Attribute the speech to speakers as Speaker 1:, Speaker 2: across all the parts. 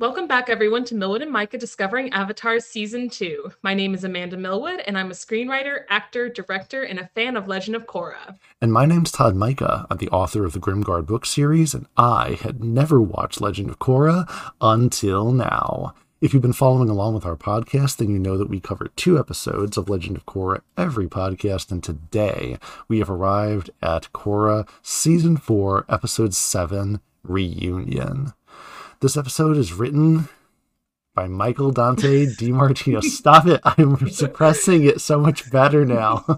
Speaker 1: Welcome back, everyone, to Milwood and Mika Discovering Avatar Season 2. My name is Amanda Milwood, and I'm a screenwriter, actor, director, and a fan of Legend of Korra.
Speaker 2: And my name's Todd Mika. I'm the author of the Grimguard book series, and I had never watched Legend of Korra until now. If you've been following along with our podcast, then you know that we cover two episodes of Legend of Korra every podcast, and today we have arrived at Korra Season 4, Episode 7 Reunion. This episode is written by Michael Dante DiMartino. Stop it. I'm suppressing it so much better now.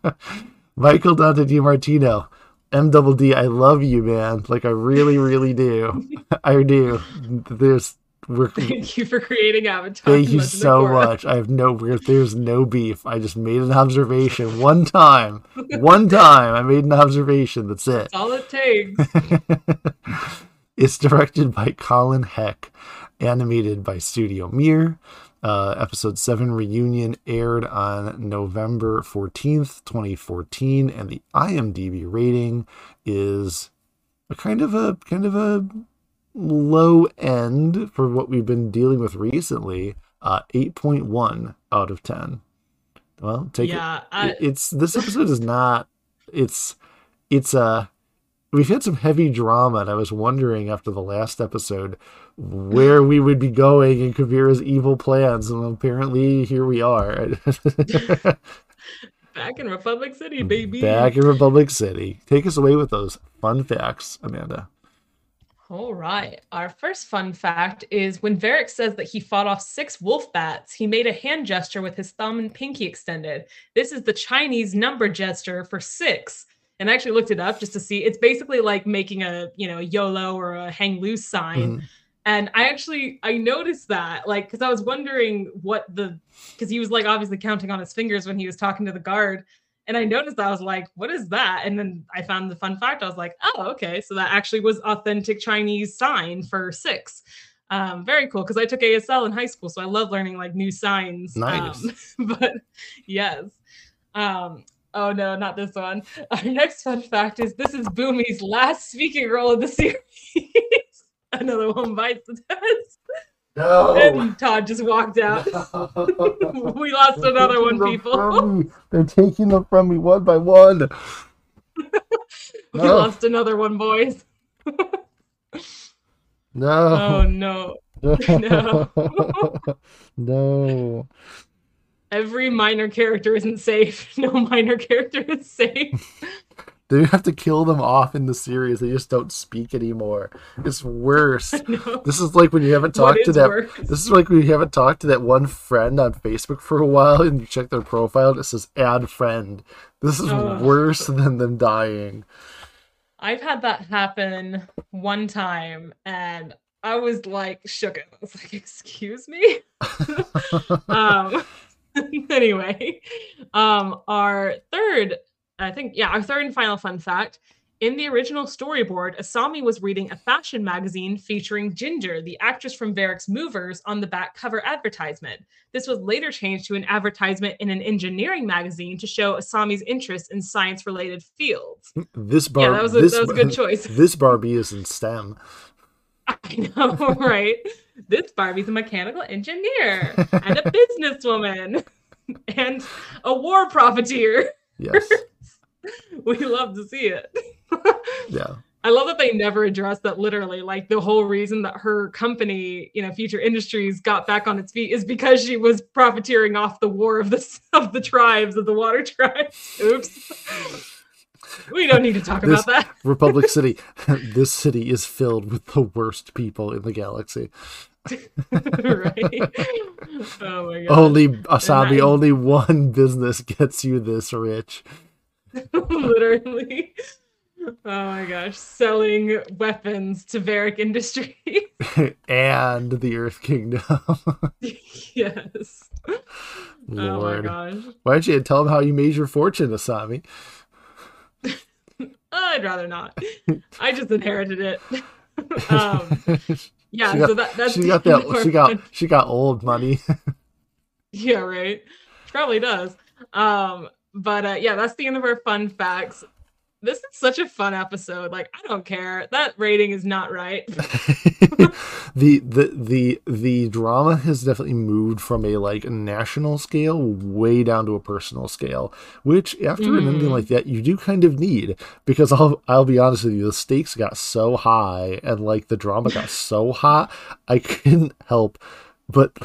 Speaker 2: Michael Dante DiMartino. M double D, I love you, man. Like I really, really do. I do. There's
Speaker 1: we're, thank you for creating Avatar.
Speaker 2: Thank you so much. I have no there's no beef. I just made an observation one time. one time I made an observation. That's it.
Speaker 1: That's all it takes.
Speaker 2: It's directed by Colin Heck, animated by Studio Mir. Uh, episode 7 reunion aired on November 14th, 2014, and the IMDb rating is a kind of a kind of a low end for what we've been dealing with recently. Uh, 8.1 out of 10. Well, take yeah, it. I... It's this episode is not. It's it's a. We've had some heavy drama, and I was wondering after the last episode where we would be going in Kuvira's evil plans, and apparently here we are.
Speaker 1: Back in Republic City, baby.
Speaker 2: Back in Republic City. Take us away with those fun facts, Amanda.
Speaker 1: All right. Our first fun fact is when Varrick says that he fought off six wolf bats, he made a hand gesture with his thumb and pinky extended. This is the Chinese number gesture for six and I actually looked it up just to see. It's basically like making a you know YOLO or a hang loose sign. Mm. And I actually I noticed that like because I was wondering what the because he was like obviously counting on his fingers when he was talking to the guard. And I noticed that I was like, what is that? And then I found the fun fact. I was like, oh, okay. So that actually was authentic Chinese sign for six. Um, very cool because I took ASL in high school, so I love learning like new signs.
Speaker 2: Nice.
Speaker 1: Um, but yes. Um, Oh no, not this one. Our next fun fact is this is Bumi's last speaking role in the series. Another one bites the dust.
Speaker 2: No.
Speaker 1: And Todd just walked out. No. we lost They're another one, people.
Speaker 2: They're taking them from me one by one.
Speaker 1: we no. lost another one, boys.
Speaker 2: no.
Speaker 1: Oh no.
Speaker 2: No. no.
Speaker 1: Every minor character isn't safe. No minor character is safe.
Speaker 2: they have to kill them off in the series. They just don't speak anymore. It's worse. This is like when you haven't talked to that. Worse? This is like when you haven't talked to that one friend on Facebook for a while, and you check their profile. And it says "add friend." This is oh. worse than them dying.
Speaker 1: I've had that happen one time, and I was like shook. I was like, "Excuse me." um, anyway, um, our third, I think, yeah, our third and final fun fact. In the original storyboard, Asami was reading a fashion magazine featuring Ginger, the actress from Varrick's Movers, on the back cover advertisement. This was later changed to an advertisement in an engineering magazine to show Asami's interest in science related fields.
Speaker 2: This Barbie.
Speaker 1: Yeah, that was, a, this, that was a good choice.
Speaker 2: This Barbie is in STEM.
Speaker 1: I know, right? This Barbie's a mechanical engineer and a businesswoman and a war profiteer.
Speaker 2: Yes.
Speaker 1: we love to see it.
Speaker 2: yeah.
Speaker 1: I love that they never addressed that literally. Like the whole reason that her company, you know, Future Industries got back on its feet is because she was profiteering off the war of the of the tribes of the water tribes. Oops. we don't need to talk this, about that.
Speaker 2: Republic City. this city is filled with the worst people in the galaxy.
Speaker 1: Right. Oh my god.
Speaker 2: Only Asami, I... only one business gets you this rich.
Speaker 1: Literally. Oh my gosh, selling weapons to Varrick Industries
Speaker 2: and the Earth Kingdom.
Speaker 1: yes. Lord. Oh my gosh.
Speaker 2: Why don't you tell them how you made your fortune, Asami?
Speaker 1: I'd rather not. I just inherited it. um, yeah, got, so that, that's
Speaker 2: she got that. She got she got old money.
Speaker 1: yeah, right. She probably does. Um, but uh, yeah, that's the end of our fun facts. This is such a fun episode. Like, I don't care. That rating is not right.
Speaker 2: the the the the drama has definitely moved from a like national scale way down to a personal scale, which after mm. an ending mm. like that you do kind of need because I'll I'll be honest with you, the stakes got so high and like the drama got so hot, I couldn't help but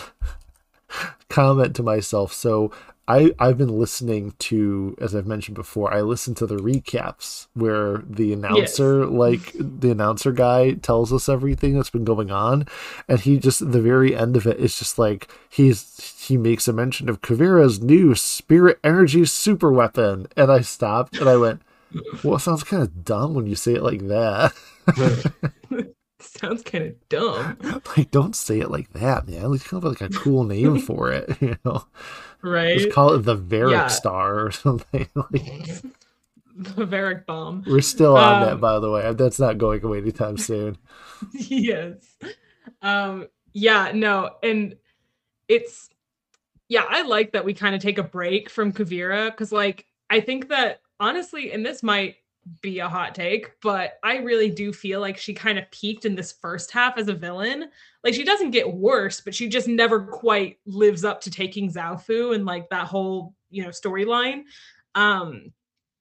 Speaker 2: comment to myself. So I I've been listening to, as I've mentioned before, I listen to the recaps where the announcer, yes. like the announcer guy, tells us everything that's been going on, and he just the very end of it is just like he's he makes a mention of Kuvira's new spirit energy super weapon, and I stopped and I went, "Well, it sounds kind of dumb when you say it like that."
Speaker 1: sounds kind of dumb.
Speaker 2: Like, don't say it like that, man. At least come up with like a cool name for it, you know
Speaker 1: right?
Speaker 2: Just call it the Varrick yeah. Star or something. like
Speaker 1: the Varrick bomb.
Speaker 2: We're still on um, that, by the way. That's not going away anytime soon.
Speaker 1: yes. Um. Yeah. No. And it's yeah. I like that we kind of take a break from Kuvira because, like, I think that honestly, and this might be a hot take, but I really do feel like she kind of peaked in this first half as a villain. Like she doesn't get worse, but she just never quite lives up to taking Zaofu and like that whole, you know, storyline. Um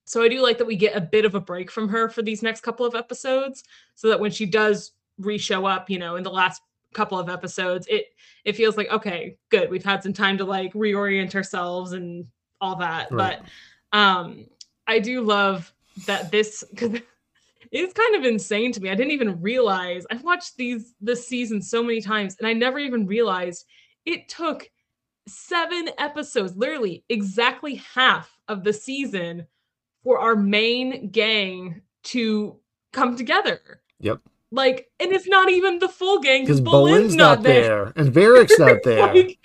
Speaker 1: so I do like that we get a bit of a break from her for these next couple of episodes so that when she does re-show up, you know, in the last couple of episodes, it it feels like okay, good. We've had some time to like reorient ourselves and all that. Right. But um I do love that this it's kind of insane to me. I didn't even realize I've watched these this season so many times, and I never even realized it took seven episodes, literally exactly half of the season, for our main gang to come together.
Speaker 2: Yep.
Speaker 1: Like, and it's not even the full gang
Speaker 2: because Bolin's not, not there. there. and Varrick's not there. like,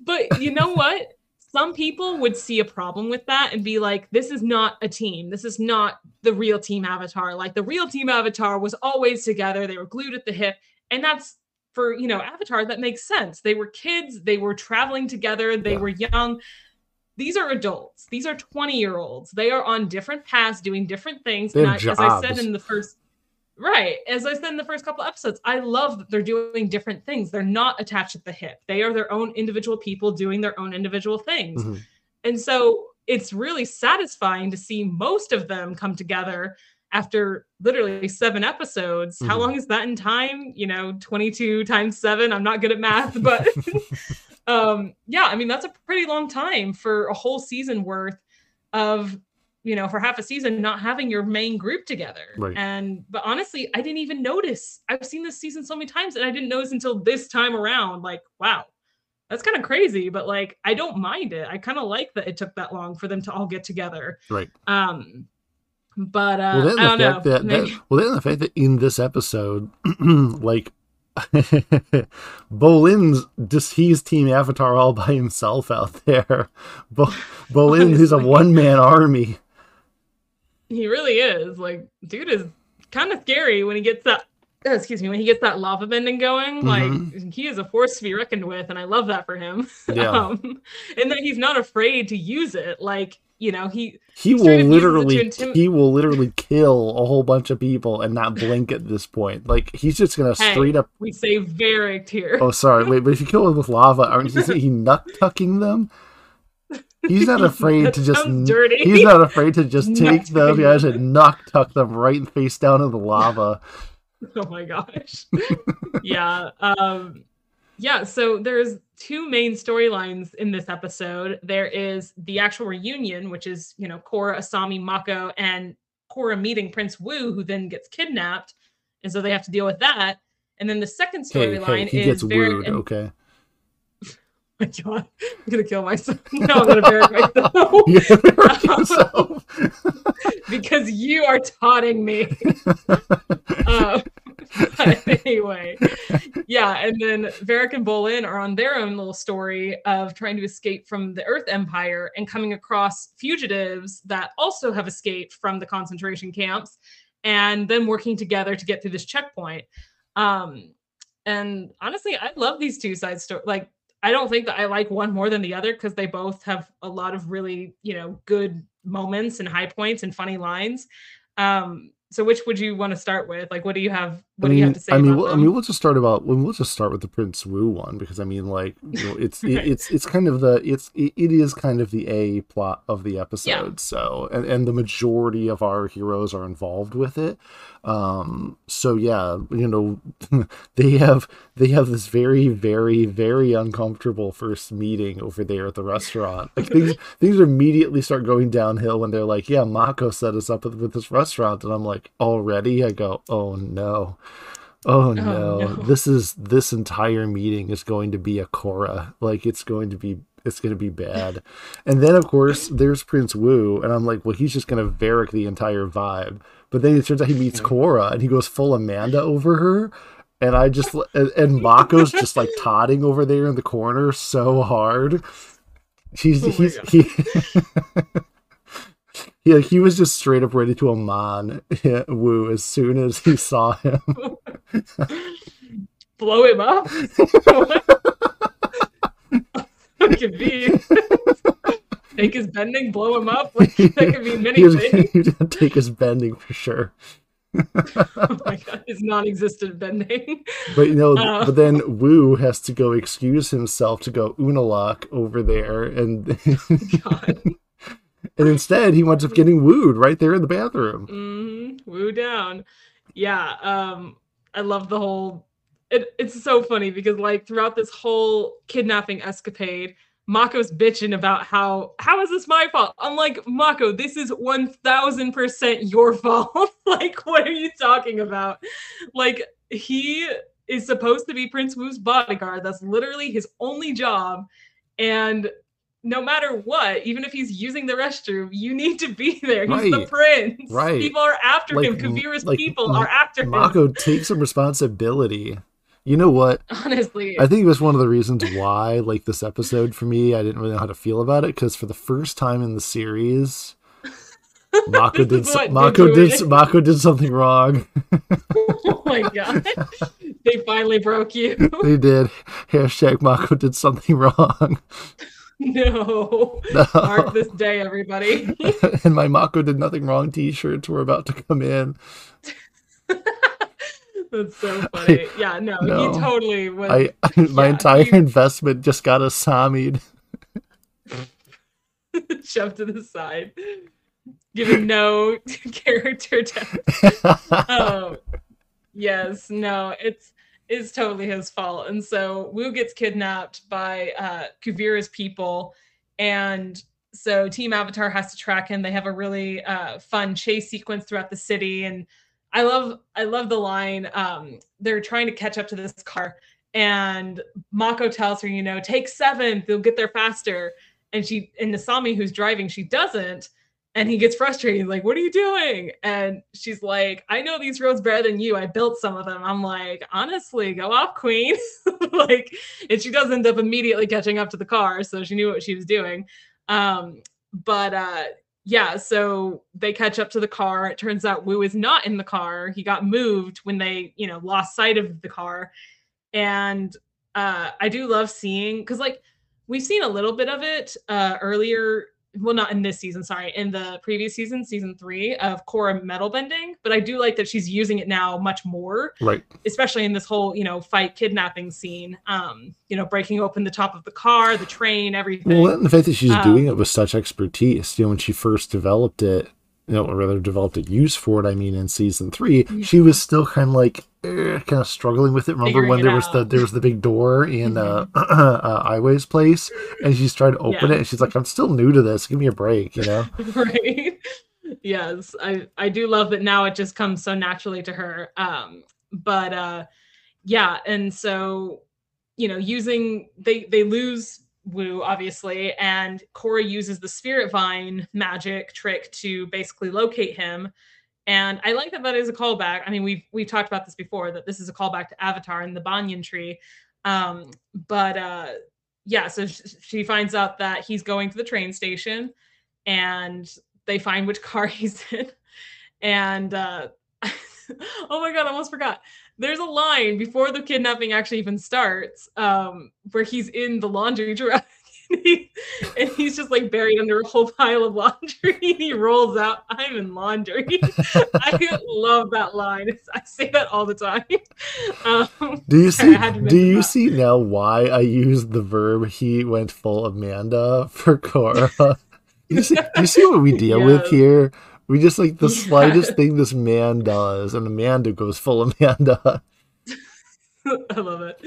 Speaker 1: but you know what? Some people would see a problem with that and be like, this is not a team. This is not the real team avatar. Like the real team avatar was always together, they were glued at the hip. And that's for, you know, Avatar, that makes sense. They were kids, they were traveling together, they yeah. were young. These are adults. These are 20 year olds. They are on different paths doing different things. And I, as I said in the first Right. As I said in the first couple episodes, I love that they're doing different things. They're not attached at the hip. They are their own individual people doing their own individual things. Mm-hmm. And so it's really satisfying to see most of them come together after literally seven episodes. Mm-hmm. How long is that in time? You know, 22 times seven. I'm not good at math, but um, yeah, I mean, that's a pretty long time for a whole season worth of you know, for half a season not having your main group together. Right. And but honestly, I didn't even notice. I've seen this season so many times and I didn't notice until this time around. Like, wow, that's kind of crazy, but like I don't mind it. I kind of like that it took that long for them to all get together.
Speaker 2: Right.
Speaker 1: Um but uh well, then the I don't
Speaker 2: fact know. That, that, well then the fact that in this episode like Bolin's just he's team Avatar all by himself out there. Bo- Bolin is a one man army.
Speaker 1: He really is. Like, dude is kind of scary when he gets that. Uh, excuse me, when he gets that lava bending going, mm-hmm. like he is a force to be reckoned with, and I love that for him. Yeah. um, and that he's not afraid to use it. Like, you know, he
Speaker 2: he will literally intim- he will literally kill a whole bunch of people and not blink at this point. Like he's just gonna hey, straight up.
Speaker 1: We say Varrick here.
Speaker 2: Oh, sorry, wait, but if you kill him with lava, aren't you he nut tucking them? He's not afraid to just. Dirty. He's not afraid to just take those guys and knock tuck them right face down in the lava.
Speaker 1: oh my gosh. yeah. Um. Yeah. So there's two main storylines in this episode. There is the actual reunion, which is you know Korra, Asami, Mako, and Korra meeting Prince Wu, who then gets kidnapped, and so they have to deal with that. And then the second storyline hey, hey, he is gets very, wooed.
Speaker 2: Okay
Speaker 1: my god, I'm gonna kill myself. No, I'm gonna bury myself. because you are taunting me. uh, but anyway, yeah, and then Varrick and Bolin are on their own little story of trying to escape from the Earth Empire and coming across fugitives that also have escaped from the concentration camps, and then working together to get through this checkpoint. Um, and honestly, I love these two side stories. Like I don't think that I like one more than the other because they both have a lot of really, you know, good moments and high points and funny lines. Um, so which would you want to start with? Like, what do you have? What
Speaker 2: I mean,
Speaker 1: do you have to say?
Speaker 2: I mean, we'll, I mean, we'll just start about we'll just start with the Prince Wu one because I mean, like, you know, it's
Speaker 1: Right.
Speaker 2: it, it's it's kind of the it's it, it is kind of the a plot of the episode. So and and the majority of our heroes are involved with it. Um, so yeah, you know, they have they have this very very very uncomfortable first meeting over there at the restaurant. Like things things immediately start going downhill when they're like, yeah, Mako set us up with, with this restaurant, and I'm like, already? I go, oh no. Oh, oh no.
Speaker 1: no.
Speaker 2: This is this entire meeting is going to be a Korra. Like it's going to be it's going to be bad. And then of course there's Prince Wu and I'm like, well he's just going to Varrick the entire vibe. But then it turns out he meets Korra and he goes full Amanda over her. And I just and, and Mako's just like totting over there in the corner so hard. Oh he's
Speaker 1: Oh
Speaker 2: he's he Yeah, he was just straight up ready to Amon Wu as soon as he saw him.
Speaker 1: Blow him up. could be. Take his bending, blow him up. Like that could be many
Speaker 2: he was,
Speaker 1: things.
Speaker 2: he was gonna take his bending for sure.
Speaker 1: Oh my god, his non-existent bending.
Speaker 2: But you know,
Speaker 1: Uh.
Speaker 2: but then Wu has to go excuse himself to go Unalaq over there, and
Speaker 1: God.
Speaker 2: And instead he winds up getting wooed right there in the bathroom.
Speaker 1: hmm Woo down. Yeah. Um, I love the whole it, it's so funny because like throughout this whole kidnapping escapade, Mako's bitching about how how is this my fault? I'm like, Mako, this is one thousand percent your fault. like, what are you talking about? Like, he is supposed to be Prince Wu's bodyguard. That's literally his only job. And no matter what, even if he's using the restroom, you need to be there. He's the prince.
Speaker 2: Right.
Speaker 1: People are after him.
Speaker 2: Like,
Speaker 1: Kuvira's
Speaker 2: like,
Speaker 1: people are after him.
Speaker 2: Mako takes some responsibility. You know what?
Speaker 1: Honestly.
Speaker 2: I think it was one of the reasons why, like this episode for me, I didn't really know how to feel about it because for the first time in the series, Mako did so- Mako
Speaker 1: did
Speaker 2: did Mako did something wrong.
Speaker 1: oh my god. they finally broke you.
Speaker 2: they did. Hashtag Mako did something wrong.
Speaker 1: No.
Speaker 2: No.
Speaker 1: Mark this day, everybody.
Speaker 2: and my Mako did nothing wrong T-shirts were about to come in.
Speaker 1: That's so funny. Yeah, no,
Speaker 2: No.
Speaker 1: he totally was
Speaker 2: I my
Speaker 1: Yeah,
Speaker 2: entire
Speaker 1: he-
Speaker 2: investment just got asamied.
Speaker 1: shoved to the side. Given no character depth. um, yes, no, it's it's totally his fault. And so Wu gets kidnapped by uh Kuvira's people, and so Team Avatar has to track him. They have a really uh fun chase sequence throughout the city, and I love I love the line. Um, they're trying to catch up to this car, and Mako tells her, you know, take seven, they'll get there faster. And she and Nasami, who's driving, she doesn't and he gets frustrated like what are you doing? And she's like i know these roads better than you. I built some of them. I'm like honestly go off queen. Like and she does end up immediately catching up to the car so she knew what she was doing. Um but uh yeah so they catch up to the car. It turns out wu is not in the car. He got moved when they you know lost sight of the car. And uh i do love seeing because like we've seen a little bit of it uh earlier well not in this season sorry in the previous season season three of Korra metal bending but i do like that she's using it now much more
Speaker 2: right.
Speaker 1: especially in this whole you know fight kidnapping scene um you know breaking open the top of the car the train everything
Speaker 2: Well, and the fact that she's
Speaker 1: Um,
Speaker 2: doing it with such expertise, you know, when she first developed it, you know, or rather developed a use for it, I mean, in season three, she was still kind of like, eh, kind of struggling with it. Remember
Speaker 1: Figuring
Speaker 2: when there was the
Speaker 1: out.
Speaker 2: There was the big door in uh, uh, Iway's place, and she's trying to open
Speaker 1: Yeah.
Speaker 2: it, and she's like, I'm still new to this. Give me a break, you know?
Speaker 1: right yes i i do love that now it just comes so naturally to her um but uh yeah and so you know using they they lose Wu obviously. And Korra uses the spirit vine magic trick to basically locate him. And I like that that is a callback. I mean we've we've talked about this before that this is a callback to Avatar and the Banyan tree. Um but uh yeah so sh- she finds out that he's going to the train station and they find which car he's in. And uh oh my god i almost forgot there's a line before the kidnapping actually even starts, um, where he's in the laundry truck and he's just like buried under a whole pile of laundry. he rolls out, I'm in laundry. I love that line. I say that all the time.
Speaker 2: Um, do you see? Do you that. see now why I use the verb "he went full Amanda" for Korra? you see, do you see what we deal yes. with here? We just like the slightest thing this man does, and Amanda goes full Amanda.
Speaker 1: I love it.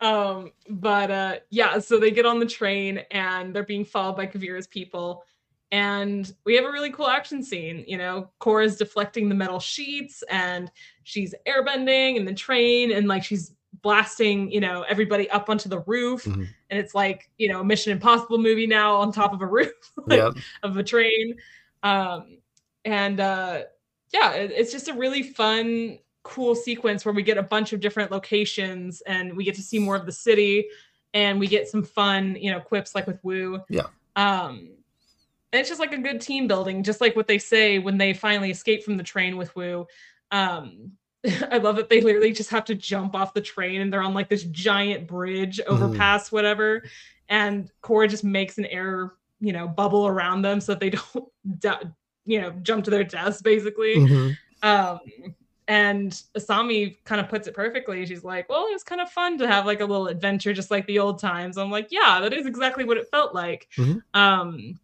Speaker 1: Um, but uh, yeah, so they get on the train and they're being followed by Kuvira's people. And we have a really cool action scene. You know, Korra's deflecting the metal sheets and she's airbending in the train and like she's blasting, you know, everybody up onto the roof. Mm-hmm. And it's like, you know, a Mission Impossible movie now on top of a roof like, yep. of a train. Um, and uh, yeah, it, it's just a really fun cool sequence where we get a bunch of different locations and we get to see more of the city and we get some fun, you know, quips like with Wu.
Speaker 2: Yeah.
Speaker 1: Um and it's just like a good team building, just like what they say when they finally escape from the train with Wu. Um I love that they literally just have to jump off the train and they're on like this giant bridge mm-hmm. overpass, mm. whatever. And Korra just makes an air, you know, bubble around them so that they don't, you know, jump to their deaths, basically. Mm-hmm. Um, and Asami kind of puts it perfectly. She's like, "Well, it was kind of fun to have like a little adventure, just like the old times." I'm like, "Yeah, that is exactly what it felt like." Mm-hmm. Um,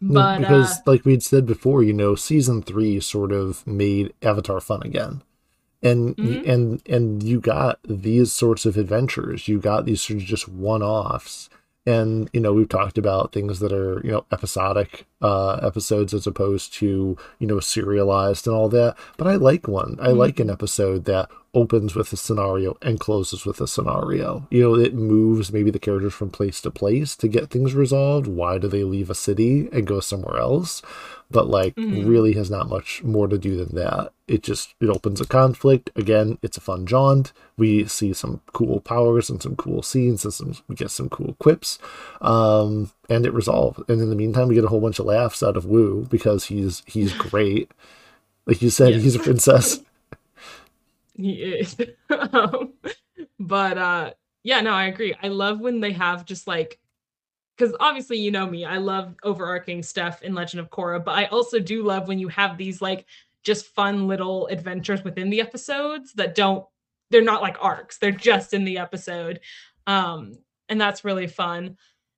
Speaker 2: but because, uh, like we'd said before, you know, season three sort of made Avatar fun again, and mm-hmm. and and you got these sorts of adventures. You got these sort of just one offs and you know we've talked about things that are you know episodic uh episodes as opposed to you know serialized and all that. But i like one. I mm-hmm. like an episode that opens with a scenario and closes with a scenario. You know it moves maybe the characters from place to place to get things resolved. Why do they leave a city and go somewhere else but like mm-hmm. really has not much more to do than that. It just it opens a conflict. Again, it's a fun jaunt. We see some cool powers and some cool scenes and some we get some cool quips. Um, and it resolves. And in the meantime we get a whole bunch of laughs out of Wu because he's he's great. Like you said, yes. he's a princess.
Speaker 1: he is. um, but uh yeah, no, I agree. I love when they have just like because obviously you know me i love overarching stuff in legend of korra but i also do love when you have these like just fun little adventures within the episodes that don't they're not like arcs they're just in the episode um and that's really fun.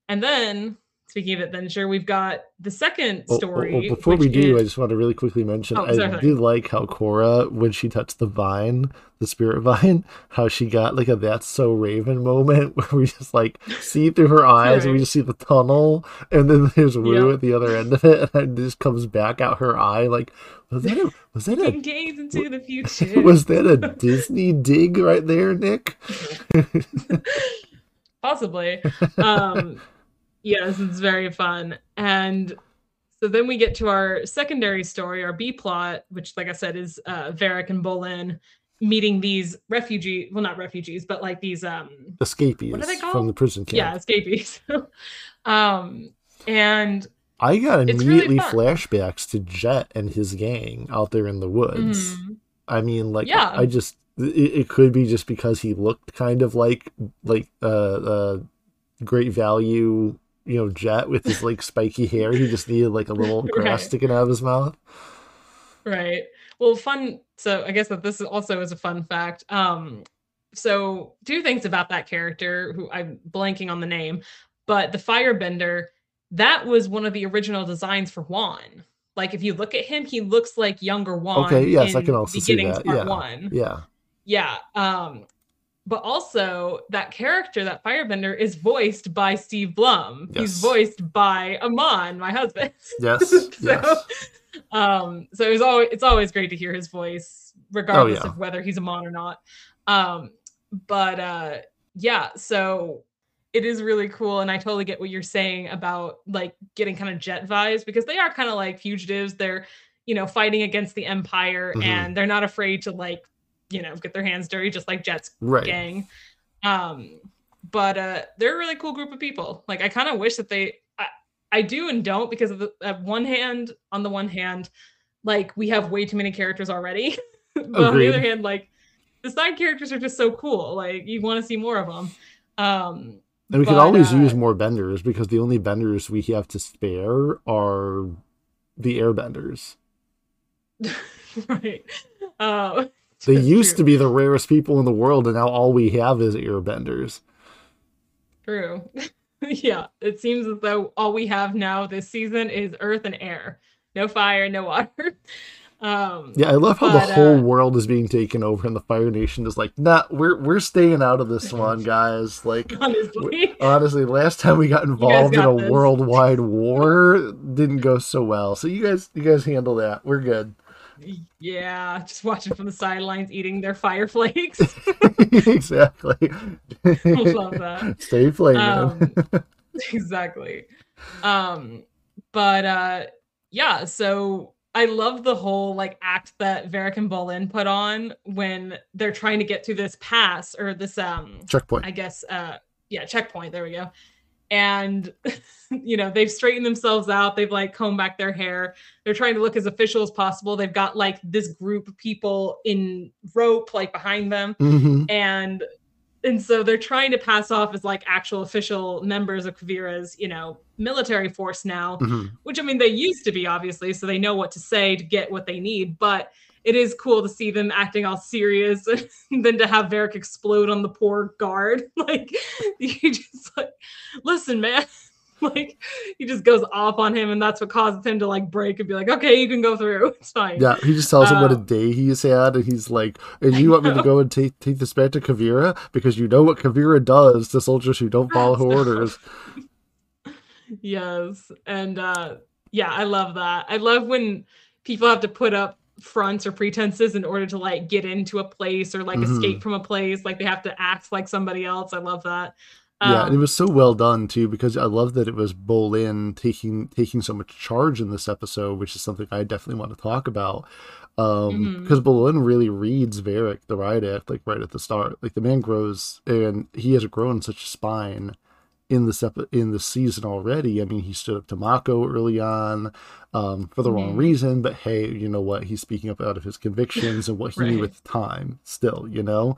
Speaker 1: And then speaking of adventure, we've got the second story. Well,
Speaker 2: well, before we do, is... I just want to really quickly mention oh, I do like how Korra, when she touched the vine, the spirit vine, how she got like a that's so Raven moment where we just like see through her eyes right. and we just see the tunnel, and then there's Wu yep. at the other end of it, and it just comes back out her eye. Like, was that a was that a
Speaker 1: into the future?
Speaker 2: Was that a Disney dig right there, Nick?
Speaker 1: Possibly. Um Yes, it's very fun. And so then we get to our secondary story, our B plot, which, like I said, is uh, Varrick and Bolin meeting these refugee, well, not refugees, but like these um
Speaker 2: escapees what are they called? from the prison camp.
Speaker 1: Yeah, escapees. um, and
Speaker 2: I got immediately really flashbacks to Jet and his gang out there in the woods. Mm-hmm. I mean, like, yeah. I just it, it, could be just because he looked kind of like like uh, uh great value you know, Jet with his like spiky hair. He just needed like a little grass right. sticking out of his mouth.
Speaker 1: Right. Well, fun. So I guess that this also is a fun fact. Um, so two things about that character who I'm blanking on the name, but the firebender, that was one of the original designs for Wan. Like if you look at him, he looks like younger Wan.
Speaker 2: Okay, yes, I can also see that. Yeah.
Speaker 1: one.
Speaker 2: Yeah.
Speaker 1: Yeah. Um, but also that character, that firebender, is voiced by Steve Blum. Yes. He's voiced by Amon, my husband.
Speaker 2: Yes. so, yes.
Speaker 1: um, so it's always it's always great to hear his voice, regardless oh, yeah. of whether he's Amon or not. Um, but uh, yeah, so it is really cool, and I totally get what you're saying about like getting kind of jet vibes because they are kind of like fugitives. They're you know fighting against the empire, mm-hmm. and they're not afraid to like you know get their hands dirty just like Jet's right. gang. Um, but uh, they're a really cool group of people. Like I kind of wish that they, I, I do and don't because of the, at one hand, on the one hand, like we have way too many characters already. but Agreed. on the other hand, like the side characters are just so cool. Like you want to see more of them. Um,
Speaker 2: and we but, could always uh, use more benders because the only benders we have to spare are the airbenders.
Speaker 1: right. Uh,
Speaker 2: they used true. to be the rarest people in the world, and now all we have is airbenders.
Speaker 1: True. yeah, it seems as though all we have now this season is earth and air. No fire, no water. Um,
Speaker 2: yeah, I love how but, the whole uh, world is being taken over, and the Fire Nation is like, "Nah, we're we're staying out of this one, guys." Like, honestly, honestly last time we got involved got in a this. worldwide war, didn't go so well. So you guys, you guys handle that. We're good.
Speaker 1: Yeah, just watching from the sidelines, eating their fire flakes.
Speaker 2: exactly.
Speaker 1: love that.
Speaker 2: Stay flaming. Um,
Speaker 1: exactly. Um, but uh, yeah, so I love the whole like act that Varrick and Bolin put on when they're trying to get to this pass or this um
Speaker 2: checkpoint.
Speaker 1: I guess uh yeah, checkpoint. There we go. And you know, they've straightened themselves out. They've like combed back their hair. They're trying to look as official as possible. They've got like this group of people in rope like behind them.
Speaker 2: Mm-hmm.
Speaker 1: And and so they're trying to pass off as like actual official members of Kuvira's, you know, military force now,
Speaker 2: mm-hmm.
Speaker 1: which I mean they used to be obviously, so they know what to say to get what they need, but it is cool to see them acting all serious and then to have Varrick explode on the poor guard. Like you just like listen, man. like he just goes off on him and that's what causes him to like break and be like okay you can go through it's fine
Speaker 2: yeah he just tells um, him what a um, day he's had and he's like and you want me to go and take take this back to Kuvira? because you know what Kuvira does to soldiers who don't follow her orders
Speaker 1: yes and uh yeah i love that i love when people have to put up fronts or pretenses in order to like get into a place or like mm-hmm. escape from a place like they have to act like somebody else i love that
Speaker 2: yeah, and it um, was so well done too because I love that it was Bolin taking taking so much charge in this episode, which is something I definitely want to talk about. Um, because mm-hmm. Bolin really reads Varrick, the riot act, like right at the start. Like the man grows, and he has grown such a spine in this epi- in the season already. I mean, he stood up to Mako early on um, for the mm-hmm. wrong reason, but hey, you know what? He's speaking up out of his convictions and what he right. knew at the time. Still, you know,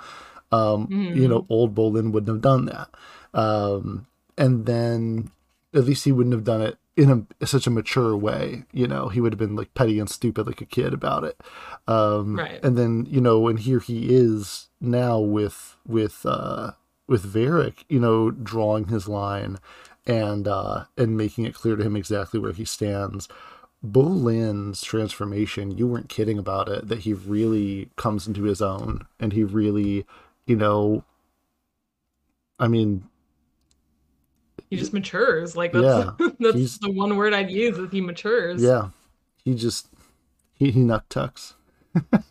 Speaker 2: um, mm-hmm. you know, old Bolin wouldn't have done that. Um, and then at least he wouldn't have done it in a, such a mature way. You know, he would have been like petty and stupid like a kid about it. Um,
Speaker 1: right.
Speaker 2: And then you know, and here he is now with with uh, with Varrick, you know, drawing his line and uh, and making it clear to him exactly where he stands. Bolin's transformation, you weren't kidding about it, that he really comes into his own and he really, you know, I mean,
Speaker 1: he just matures. Like that's yeah, that's the one word I'd use is he matures.
Speaker 2: Yeah. He just he he nut tucks.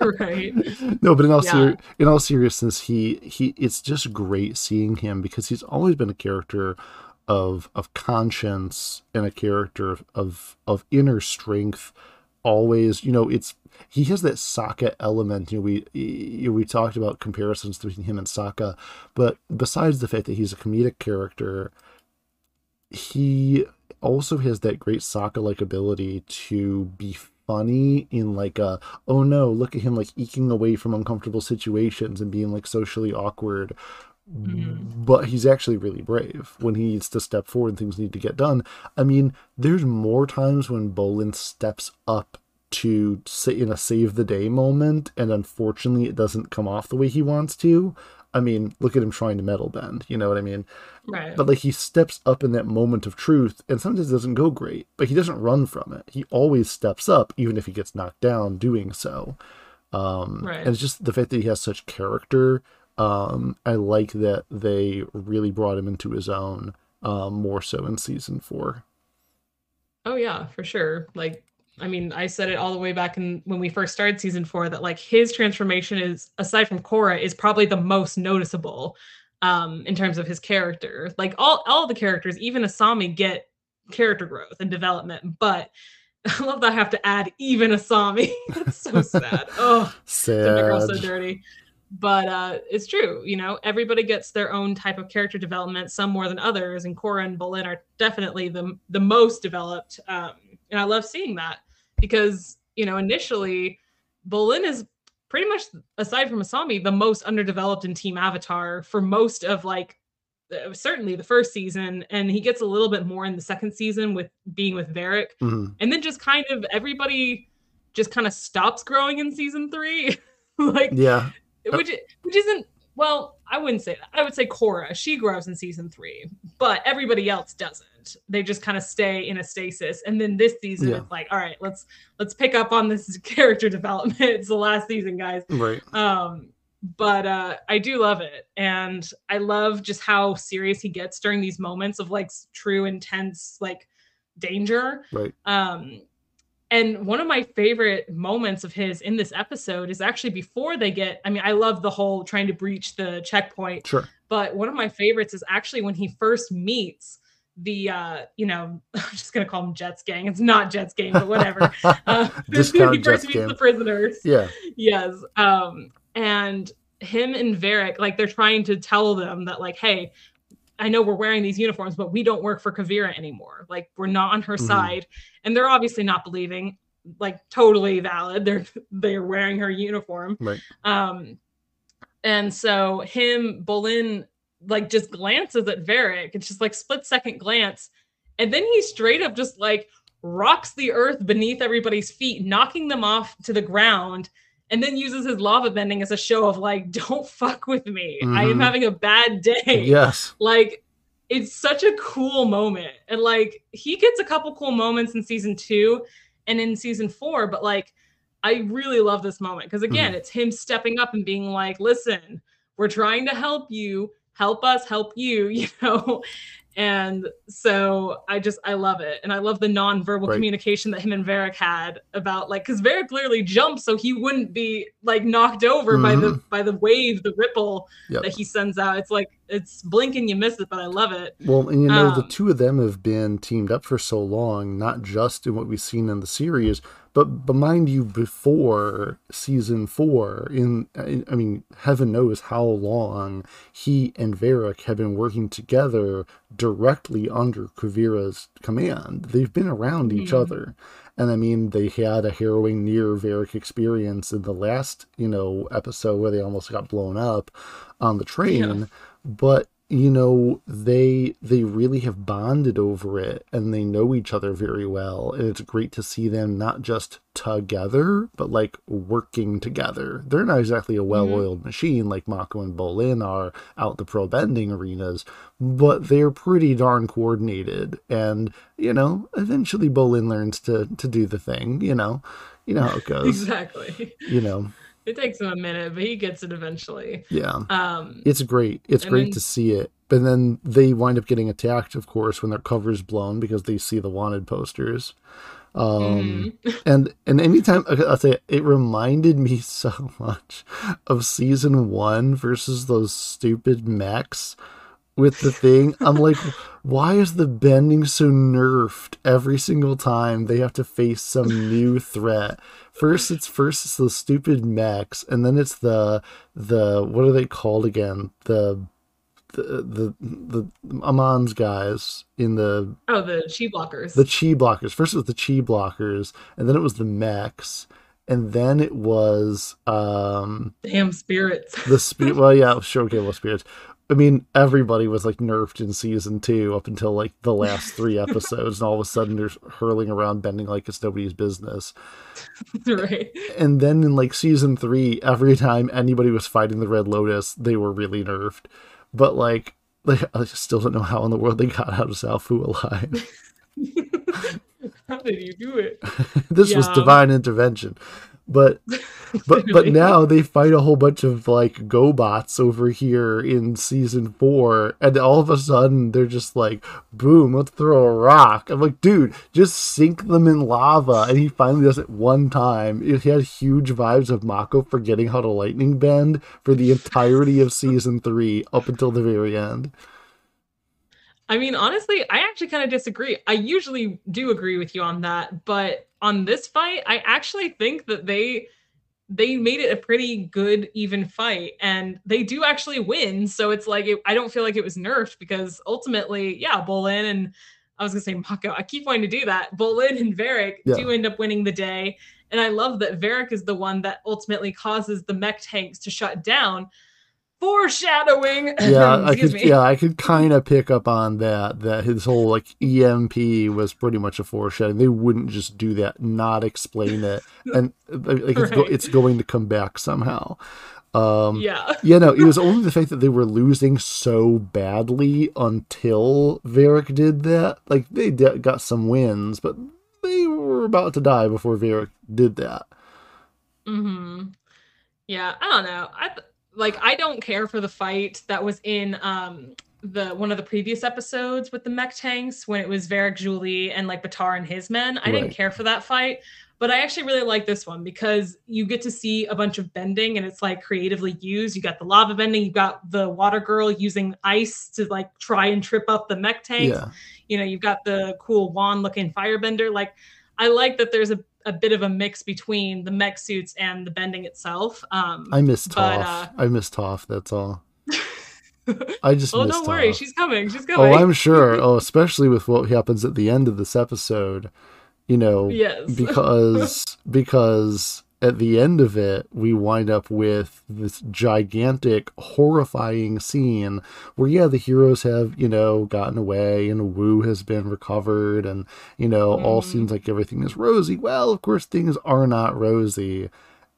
Speaker 1: right.
Speaker 2: No, but in all yeah. Ser- in all seriousness, he he it's just great seeing him because he's always been a character of of conscience and a character of of, of inner strength. Always, you know, it's he has that Sokka element. You know, we you know, we talked about comparisons between him and Sokka, but besides the fact that he's a comedic character, he also has that great Sokka-like ability to be funny in like a oh no look at him like eking away from uncomfortable situations and being like socially awkward Mm-hmm. but he's actually really brave when he needs to step forward and things need to get done. I mean, there's more times when Bolin steps up to sit in a save the day moment, and unfortunately, it doesn't come off the way he wants to. I mean, look at him trying to metal bend. You know what I mean?
Speaker 1: Right.
Speaker 2: But like he steps up in that moment of truth, and sometimes it doesn't go great, but he doesn't run from it. He always steps up, even if he gets knocked down doing so. Um, right. And it's just the fact that he has such character. Um, I like that they really brought him into his own um, more so in season four.
Speaker 1: Oh yeah, for sure. Like I mean, I said it all the way back in when we first started season four that like his transformation is aside from Korra is probably the most noticeable um in terms of his character. Like all all the characters, even Asami, get character growth and development, but I love that I have to add even Asami. it's so sad. Oh,
Speaker 2: sad.
Speaker 1: My girl so dirty. But uh, it's true, you know. Everybody gets their own type of character development, some more than others, and Korra and Bolin are definitely the the most developed. Um, and I love seeing that because you know initially Bolin is pretty much aside from Asami, the most underdeveloped in Team Avatar for most of like uh, certainly the first season, and he gets a little bit more in the second season with being with Varrick,
Speaker 2: Mhm.
Speaker 1: and then just kind of everybody just kind of stops growing in season three, like
Speaker 2: Yeah.
Speaker 1: which which isn't well i wouldn't say that. I would say korra she grows in season three but everybody else doesn't they just kind of stay in a stasis and then this season
Speaker 2: Yeah.
Speaker 1: it's like all right let's let's pick up on this character development it's the last season guys
Speaker 2: Right.
Speaker 1: um but uh i do love it and i love just how serious he gets during these moments of like true intense like danger
Speaker 2: Right.
Speaker 1: um and one of my favorite moments of his in this episode is actually before they get i mean i love the whole trying to breach the checkpoint
Speaker 2: Sure.
Speaker 1: but one of my favorites is actually when he first meets the uh you know i'm just gonna call him jets gang it's not jets gang but whatever uh,
Speaker 2: Discount Jets gang.
Speaker 1: the prisoners
Speaker 2: Yeah.
Speaker 1: yes um and him and Varrick like they're trying to tell them that like hey I know we're wearing these uniforms but we don't work for Kuvira anymore like we're not on her
Speaker 2: Mhm.
Speaker 1: side and they're obviously not believing like totally valid they're they're wearing her uniform
Speaker 2: Right.
Speaker 1: um and so him Bolin like just glances at Varrick. It's just like split second glance. And then he straight up just like rocks the earth beneath everybody's feet knocking them off to the ground and then uses his lava bending as a show of like don't fuck with me. I am
Speaker 2: Mhm.
Speaker 1: having a bad day.
Speaker 2: Yes.
Speaker 1: like it's such a cool moment. And like he gets a couple cool moments in season two and in season four but like i really love this moment because again it's him stepping up and being like listen we're trying to help you help us help you you know and so i just i love it and i love the non-verbal
Speaker 2: Right.
Speaker 1: communication that him and Varrick had about like because Varrick literally jumped so he wouldn't be like knocked over by the mm-hmm. by the wave the ripple
Speaker 2: Yep.
Speaker 1: that he sends out it's like it's blink and you miss it but i love it
Speaker 2: Well, and you know, the
Speaker 1: Um,
Speaker 2: two of them have been teamed up for so long, not just in what we've seen in the series, but but mind you, before season four, in I I mean, heaven knows how long he and Varrick have been working together directly under Kuvira's command. They've been around each
Speaker 1: Mhm.
Speaker 2: other. And I mean, they had a harrowing near Varric experience in the last, you know, episode where they almost got blown up on the train. But you know, they they really have bonded over it, and they know each other very well. And it's great to see them not just together, but like working together. They're not exactly a mm-hmm. well-oiled machine like Mako and Bolin are out the pro bending arenas, but they're pretty darn coordinated. And you know, eventually Bolin learns to to do the thing. You know, you know how it goes.
Speaker 1: exactly
Speaker 2: You know,
Speaker 1: it takes him a minute but he gets it eventually
Speaker 2: yeah.
Speaker 1: um
Speaker 2: It's great. It's great
Speaker 1: then-
Speaker 2: to see it. But then they wind up getting attacked, of course, when their cover's blown because they see the wanted posters. Um,
Speaker 1: mhm.
Speaker 2: and and anytime I'll say it, it reminded me so much of season one versus those stupid mechs with the thing. I'm like, why is the bending so nerfed every single time they have to face some new threat? First it's first it's the stupid mechs, and then it's the the what are they called again? The the the the Amon's guys in the
Speaker 1: oh the chi blockers
Speaker 2: the chi blockers. First it was the chi blockers, and then it was the mechs, and then it was um
Speaker 1: damn spirits
Speaker 2: the spirit. well, yeah, sure, okay, well, spirits. I mean, everybody was like nerfed in season two up until like the last three episodes, and all of a sudden they're hurling around, bending like it's nobody's business.
Speaker 1: right
Speaker 2: And then in like season three, every time anybody was fighting the Red Lotus, they were really nerfed. But like, like I still don't know how in the world they got out of Zaofu alive.
Speaker 1: how did you do it
Speaker 2: this was divine intervention. But but but now they fight a whole bunch of like GoBots over here in season four, and all of a sudden they're just like, boom, let's throw a rock. I'm like, dude, just sink them in lava. And he finally does it one time. He had huge vibes of Mako forgetting how to lightning bend for the entirety of season three up until the very end.
Speaker 1: I mean, honestly, I actually kind of disagree. I usually do agree with you on that, but on this fight, I actually think that they they made it a pretty good even fight and they do actually win. So it's like it, I don't feel like it was nerfed because ultimately, yeah, Bolin and I was gonna say Mako. I keep wanting to do that. Bolin and Varrick
Speaker 2: Yeah.
Speaker 1: do end up winning the day. And I love that Varrick is the one that ultimately causes the mech tanks to shut down. Foreshadowing.
Speaker 2: Yeah, I could.
Speaker 1: me.
Speaker 2: Yeah, I could kind of pick up on that. That his whole like EMP was pretty much a foreshadowing. They wouldn't just do that, not explain it, and like it's, go, it's going to come back somehow. Um,
Speaker 1: Yeah.
Speaker 2: yeah, no, it was only the fact that they were losing so badly until Varrick did that. Like they d- got some wins, but they were about to die before Varrick did that.
Speaker 1: hmm Yeah, I don't know. I th- like I don't care for the fight that was in um the one of the previous episodes with the mech tanks when it was Varrick Julie and like Baatar and his men. I didn't care for that fight, but I actually really like this one because you get to see a bunch of bending and it's like creatively used. You got the lava bending, you got the water girl using ice to like try and trip up the mech tanks.
Speaker 2: Yeah,
Speaker 1: You know, you've got the cool wand looking firebender. Like I like that there's a, a bit of a mix between the mech suits and the bending itself. Um
Speaker 2: I miss
Speaker 1: But,
Speaker 2: Toph.
Speaker 1: uh,
Speaker 2: I miss Toph. That's all. I just
Speaker 1: oh,
Speaker 2: miss
Speaker 1: don't worry, she's coming. She's coming.
Speaker 2: Oh, I'm sure. Oh, especially with what happens at the end of this episode. You know,
Speaker 1: yes.
Speaker 2: because because at the end of it we wind up with this gigantic horrifying scene where yeah the heroes have you know gotten away and Wu has been recovered and you know all
Speaker 1: Mhm.
Speaker 2: seems like everything is rosy. Well of course things are not rosy.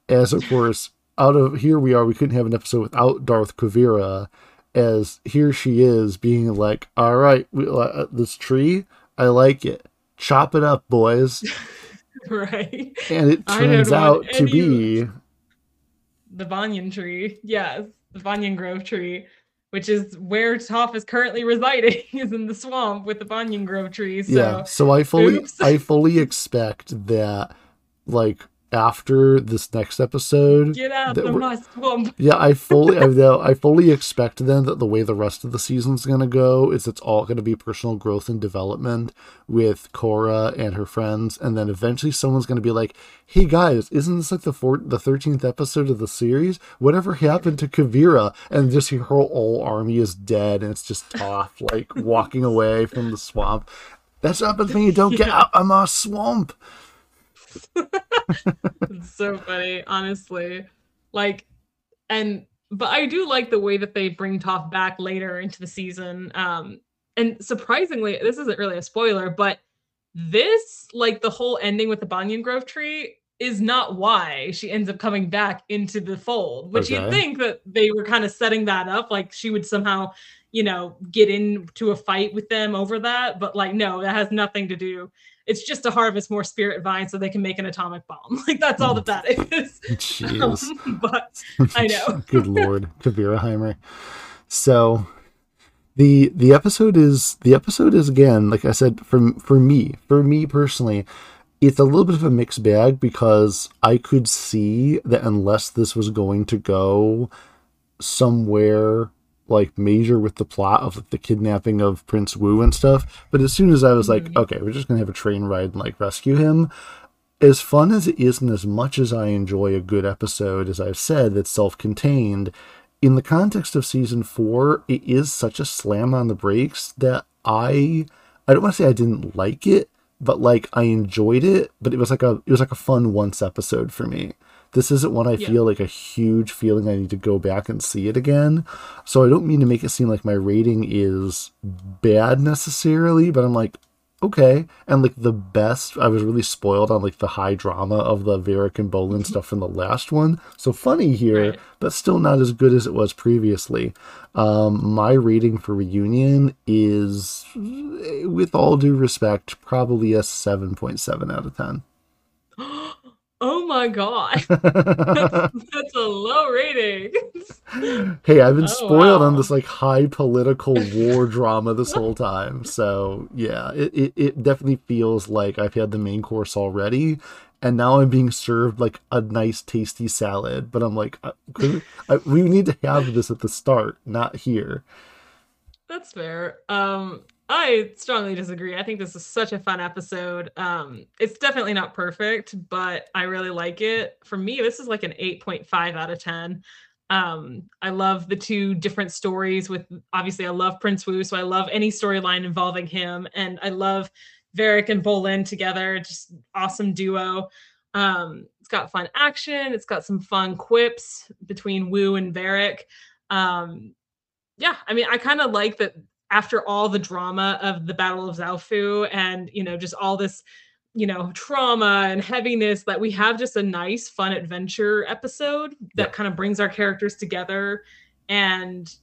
Speaker 2: As of course out of here we are we couldn't have an episode without Darth Kuvira, as here she is being like all right we, uh, this tree I like it. Chop it up boys
Speaker 1: right.
Speaker 2: and it turns out to be
Speaker 1: The Banyan tree. Yes. The Banyan Grove tree, which is where Toph is currently residing, is in the swamp with the Banyan Grove tree. So
Speaker 2: yeah so i fully
Speaker 1: oops.
Speaker 2: i fully expect that like after this next episode
Speaker 1: get out of my swamp.
Speaker 2: yeah i fully I, know, I fully expect then that the way the rest of the season's going to go is it's all going to be personal growth and development with Korra and her friends and then eventually someone's going to be like hey guys isn't this like the four, the 13th episode of the series whatever happened to Kuvira and just her whole army is dead and it's just Toph like walking away from the swamp that's what happens when you don't get
Speaker 1: Yeah.
Speaker 2: out of my swamp
Speaker 1: it's so funny, honestly. Like, and but I do like the way that they bring Toph back later into the season. Um, and surprisingly, this isn't really a spoiler, but this, like the whole ending with the Banyan Grove tree, is not why she ends up coming back into the fold. Which you'd think that they were kind of setting that up, like she would somehow, you know, get into a fight with them over that. But like, no, that has nothing to do it's just to harvest more spirit vines so they can make an atomic bomb. Like that's all that that is.
Speaker 2: jeez
Speaker 1: Um, but I know.
Speaker 2: Good lord, Kuvira So the the episode is the episode is again, like I said, for for me, for me personally, it's a little bit of a mixed bag because I could see that unless this was going to go somewhere like major with the plot of like, the kidnapping of Prince Wu and stuff. But as soon as I was like,
Speaker 1: Mhm.
Speaker 2: okay, we're just gonna have a train ride and like rescue him, as fun as it is and as much as I enjoy a good episode, as I've said, that's self contained, in the context of season four, it is such a slam on the brakes that I I don't want to say I didn't like it, but like I enjoyed it, but it was like a it was like a fun once episode for me. This isn't one I
Speaker 1: Yeah.
Speaker 2: feel like a huge feeling I need to go back and see it again. So I don't mean to make it seem like my rating is bad necessarily, but I'm like, okay. And like the best, I was really spoiled on like the high drama of the Varrick and Bolin stuff from the last one. So funny here,
Speaker 1: Right.
Speaker 2: but still not as good as it was previously. Um, my rating for Reunion is, with all due respect, probably a 7.7 out of 10.
Speaker 1: oh my god. That's a low rating.
Speaker 2: hey, I've been
Speaker 1: Oh,
Speaker 2: spoiled on this like high political war drama this whole time. So yeah, it, it, it definitely feels like I've had the main course already, and now I'm being served like a nice tasty salad. But I'm like, uh, could- I, we need to have this at the start, not here.
Speaker 1: That's fair. Um, I strongly disagree. I think this is such a fun episode. Um, it's definitely not perfect, but I really like it. For me, this is like an 8.5 out of 10. Um, I love the two different stories with obviously I love Prince Wu, so I love any storyline involving him, and I love Varrick and Bolin together, just awesome duo. Um, it's got fun action. It's got some fun quips between Wu and Varrick. Um, yeah, I mean, I kind of like that after all the drama of the Battle of Zaofu and you know just all this you know trauma and heaviness that we have just a nice fun adventure episode that kind of brings our characters together and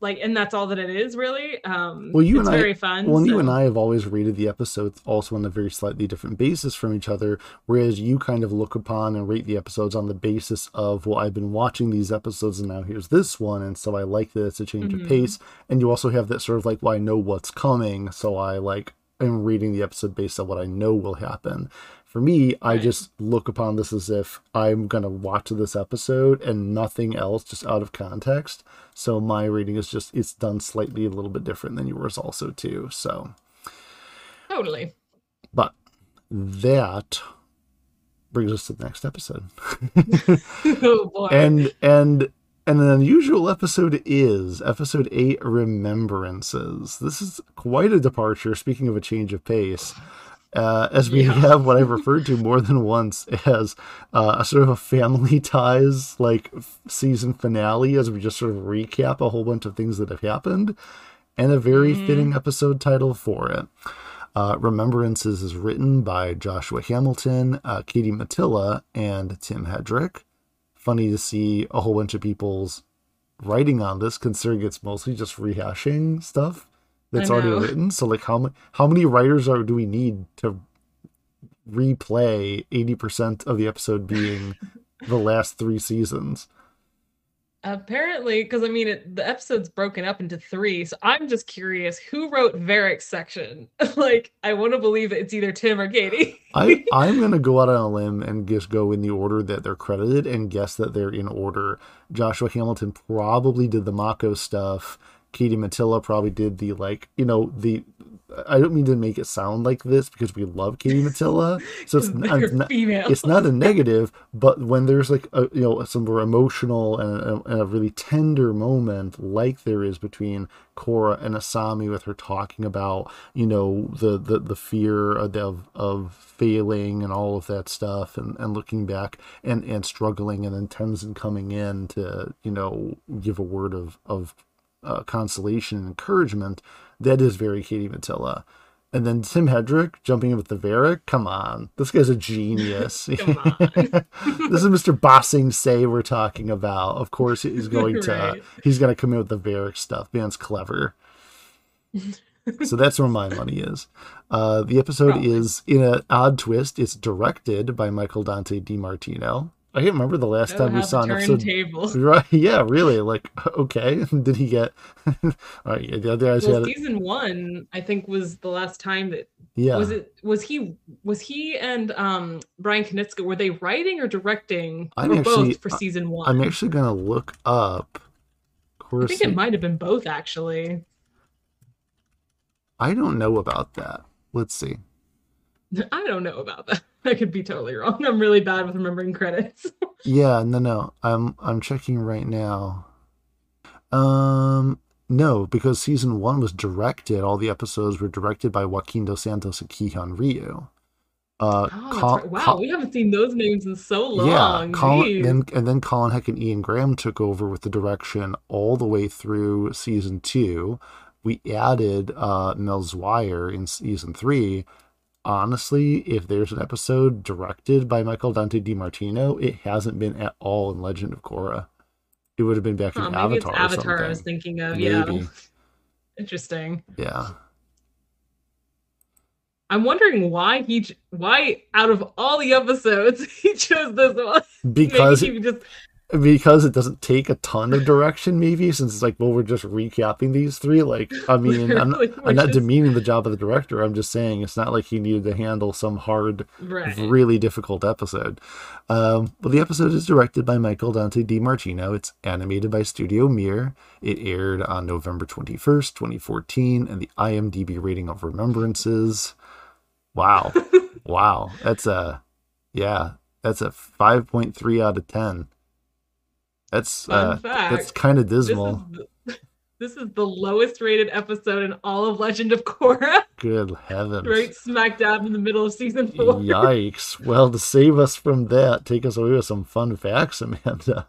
Speaker 1: like and that's all that it is really. Um
Speaker 2: well you
Speaker 1: it's
Speaker 2: and
Speaker 1: very
Speaker 2: I,
Speaker 1: fun
Speaker 2: well
Speaker 1: so-
Speaker 2: you and i have always rated the episodes also on a very slightly different basis from each other whereas you kind of look upon and rate the episodes on the basis of well i've been watching these episodes and now here's this one and so i like that it's a change
Speaker 1: Mhm.
Speaker 2: of pace. And you also have that sort of like well i know what's coming so i like am reading the episode based on what i know will happen for me i just look upon this as if i'm going to watch this episode and nothing else just out of context. So my reading is just it's done slightly a little bit different than yours also too so.
Speaker 1: Totally.
Speaker 2: But that brings us to the next episode.
Speaker 1: Oh boy.
Speaker 2: And and and an unusual episode is episode 8 remembrances. This is quite a departure speaking of a change of pace uh, as we
Speaker 1: Yeah.
Speaker 2: have what I've referred to more than once as uh, a sort of a family ties like f- season finale, as we just sort of recap a whole bunch of things that have happened, and a very
Speaker 1: Mhm.
Speaker 2: fitting episode title for it. Uh, Remembrances is written by Joshua Hamilton, uh, Katie Mattila, and Tim Hedrick. Funny to see a whole bunch of people's writing on this, considering it's mostly just rehashing stuff that's already written. So, like, how many how many writers are do we need to replay eighty percent of the episode being the last three seasons?
Speaker 1: apparently because i mean it, the episode's broken up into three so i'm just curious who wrote Varrick's section like i want to believe it's either tim or katie
Speaker 2: I I'm gonna go out on a limb and just go in the order that they're credited and guess that they're in order. Joshua Hamilton probably did the Mako stuff. Katie Mattila probably did the like you know the. I don't mean to make it sound like this because we love Katie Mattila, so it's, not,
Speaker 1: female
Speaker 2: it's not a negative, but when there's like a you know some more emotional and a, and a really tender moment like there is between Korra and Asami with her talking about you know the the, the fear of of failing and all of that stuff and, and looking back and and struggling and then Tenzin coming in to you know give a word of of uh, consolation and encouragement that is very Katie Mattila. And then Tim Hedrick jumping in with the Varrick. Come on, this guy's a genius. This is Mr. Bossing Say we're talking about. Of course, he's going to
Speaker 1: Right.
Speaker 2: he's going to come in with the Varrick stuff. Man's clever. so that's where my money is. Uh, the episode
Speaker 1: Probably.
Speaker 2: is in an odd twist. It's directed by Michael Dante DiMartino. I can't remember the last time we saw an episode.
Speaker 1: tables.
Speaker 2: Right? Yeah, really. Like, okay. Did he get? All right. The other guys
Speaker 1: Well, season one, I think, was the last time that
Speaker 2: Yeah.
Speaker 1: was it. Was he? Was he and um Bryan Konietzko were they writing or directing?
Speaker 2: I'm
Speaker 1: or
Speaker 2: actually-
Speaker 1: both for season one.
Speaker 2: I'm actually gonna look up.
Speaker 1: I think it might have been both actually.
Speaker 2: I don't know about that. Let's see.
Speaker 1: I don't know about that. I could be totally wrong. I'm really bad with remembering credits.
Speaker 2: Yeah, no, no. I'm I'm checking right now. Um, no, because season one was directed. All the episodes were directed by Joaquin Dos Santos and Ki Hyun Ryu. Uh,
Speaker 1: Oh,
Speaker 2: Col-
Speaker 1: right. Wow,
Speaker 2: Col-
Speaker 1: we haven't seen those names in so long.
Speaker 2: yeah, Colin, then and then Colin Heck and Ian Graham took over with the direction all the way through season two. We added uh, Mel Zwyer in season three. Honestly, if there's an episode directed by Michael Dante DiMartino, it hasn't been at all in Legend of Korra. It would have been back
Speaker 1: Huh,
Speaker 2: in
Speaker 1: maybe
Speaker 2: Avatar.
Speaker 1: it's Avatar I was thinking of. Yeah. Interesting.
Speaker 2: Yeah.
Speaker 1: I'm wondering why he why out of all the episodes he chose this one.
Speaker 2: Because
Speaker 1: Maybe he just
Speaker 2: because it doesn't take a ton of direction, maybe since it's like, well, we're just recapping these three. Like, I mean, I'm,
Speaker 1: Literally,
Speaker 2: I'm not
Speaker 1: just-
Speaker 2: demeaning the job of the director. I'm just saying it's not like he needed to handle some hard,
Speaker 1: right.
Speaker 2: really difficult episode. Um, well, the episode is directed by Michael Dante DiMartino. It's animated by Studio Mir. It aired on November 21st, 2014, and the IMDb rating of Remembrances. Wow, wow, that's a yeah, that's a 5.3 out of 10. That's uh,
Speaker 1: fact.
Speaker 2: that's kind of
Speaker 1: This is
Speaker 2: dismal.
Speaker 1: the- This is the lowest rated episode in all of Legend of Korra.
Speaker 2: Good heavens.
Speaker 1: Right smack dab in the middle of season four.
Speaker 2: Yikes. Well, to save us from that, take us away with some fun facts, Amanda.